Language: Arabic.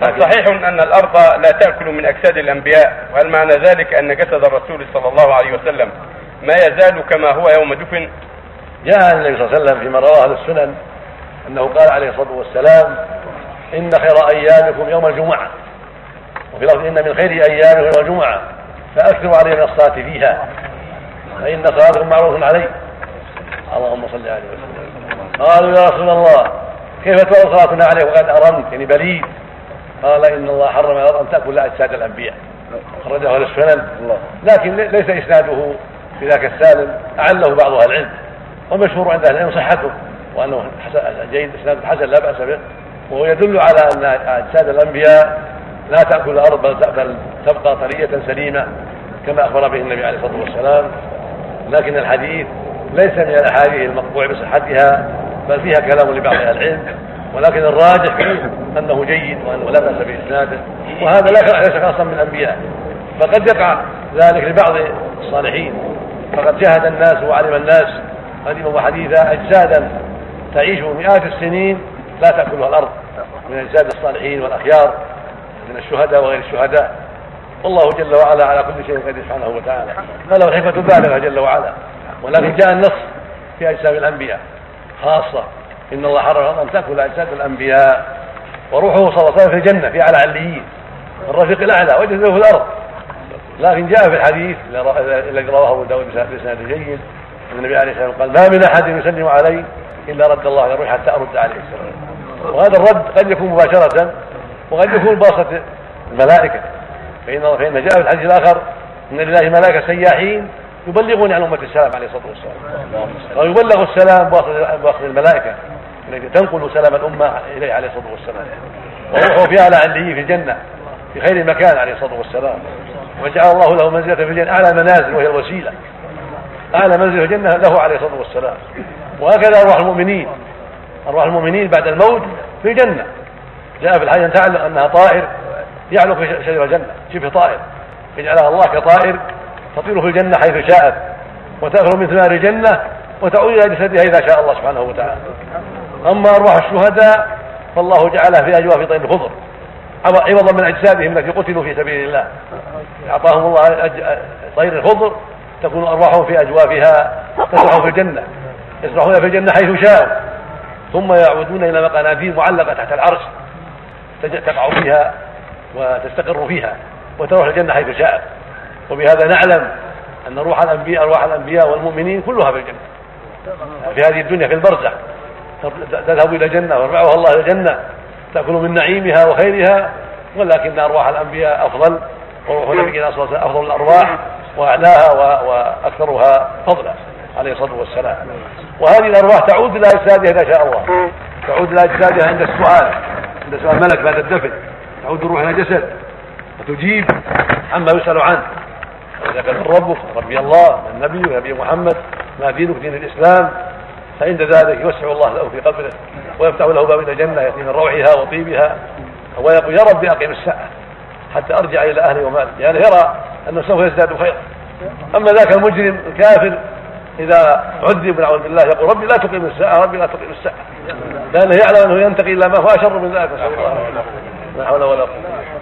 صحيح أن الأرض لا تأكل من أجساد الأنبياء وهل معنى ذلك أن جسد الرسول صلى الله عليه وسلم ما يزال كما هو يوم دفن؟ جاء النبي صلى الله عليه وسلم فيما رواه أهل السنن أنه قال عليه الصلاة والسلام إن خير أيامكم يوم الجمعة. وفي لفظ إن من خير أيامكم يوم الجمعة. فأكثروا علي من الصلاة فيها. فإن صلاتكم معروف علي اللهم صل عليه وسلم. قالوا يا رسول الله كيف تؤخذ صلاتنا عليه؟ وقد ارمت يعني بريد قال إن الله حرم الأرض أن تأكل اجساد الأنبياء. أخرجه أهل السنن. لكن ليس إسناده بذاك السالم أعله بعض أهل العلم. والمشهور عند أهل العلم صحته وأنه جيد إسناد حسن لا بأس به. وهو يدل على أن اجساد الأنبياء لا تأكل الأرض بل تبقى طرية سليمة كما أخبر به النبي عليه الصلاة والسلام. لكن الحديث ليس من الأحاديث المقطوع بصحتها بل فيها كلام لبعض أهل العلم. ولكن الراجح أنه جيد وانه لا بأس بإسناده وهذا ليس خاصا من الأنبياء. فقد يقع ذلك لبعض الصالحين. فقد جاهد الناس وعلم الناس قديما وحديثا اجسادا تعيش مئات السنين لا تأكلها الأرض من أجساد الصالحين والأخيار من الشهداء وغير الشهداء. والله جل وعلا على كل شيء قدير سبحانه وتعالى. فله الحكمه بالغه جل وعلا. ولكن جاء النص في أجسام الأنبياء خاصة إن الله حرم أن تأكل أجساد الأنبياء وروحه صلى الله عليه وسلم في الجنة في أعلى عليين. الرفيق الأعلى وجسده في الأرض. لكن جاء في الحديث الذي رواه أبو داود بسند جيد أن النبي عليه الصلاة والسلام قال ما من أحد يسلم علي إلا رد الله إلى حتى أرد عليه السلام. وهذا الرد قد يكون مباشرة وقد يكون بواسطة الملائكة. فان فإن جاء في الحديث الآخر إن لله ملائكة سياحين يبلغون عن أمة السلام عليه الصلاة والسلام. ويبلغ السلام بواسطه الملائكة. التي تنقل سلام الأمة إليه عليه الصلاة والسلام. وروحه في اعلى عليه في الجنة في خير مكان عليه الصلاة والسلام. وجعل الله له منزلة في الجنة أعلى منازل وهي الوسيلة. أعلى منزل في الجنة له عليه الصلاة والسلام. وهكذا أرواح المؤمنين. أرواح المؤمنين بعد الموت في الجنة. جاء في الحديث أن تعلم أنها طائر يعلق في شجر الجنة. شبه طائر. يجعلها الله كطائر تطير في الجنة حيث شاءت وتاكل من ثمار الجنة وتعود إلى جسدها إذا شاء الله سبحانه وتعالى. أما أرواح الشهداء فالله جعلها في أجواف طير الخضر. عوضا من أجسادهم التي قتلوا في سبيل الله. أعطاهم الله طير الخضر تكون أرواحهم في أجوافها تسرح في الجنة. يسرحون في الجنة حيث شاءوا. ثم يعودون إلى مقناديل معلقة تحت العرش. تقع فيها وتستقر فيها وتروح الجنة حيث شاءت وبهذا نعلم أن روح الأنبياء أرواح الأنبياء والمؤمنين كلها في الجنة. في هذه الدنيا في البرزخ. تذهب إلى الجنه ويرفعها الله إلى الجنه تأكل من نعيمها وخيرها ولكن أرواح الأنبياء أفضل وروح نبينا صلى الله عليه وسلم أفضل الأرواح وأعلاها وأكثرها فضلا عليه الصلاة والسلام. وهذه الأرواح تعود إلى أجسادها إذا شاء الله. تعود إلى أجسادها عند السؤال عند سؤال الملك بعد الدفن. تعود الروح إلى جسد وتجيب عما يسأل عنه. واذا كان ربك ربي الله النبي ونبي محمد ما دينك؟ دين الإسلام. فعند ذلك يوسع الله له في قبره ويفتح له باب الجنه يأتي من روعها وطيبها. ويقول يا ربي أقم الساعة حتى أرجع إلى أهلي ومالي. يعني يرى أنه سوف يزداد خيرا. أما ذاك المجرم الكافر إذا عذب نعوذ بالله يقول ربي لا تقيم الساعة ربي لا تقيم الساعة. لأنه يعلم أنه ينتقي إلى ما هو اشر من ذلك. نسال الله لا حول ولا قوة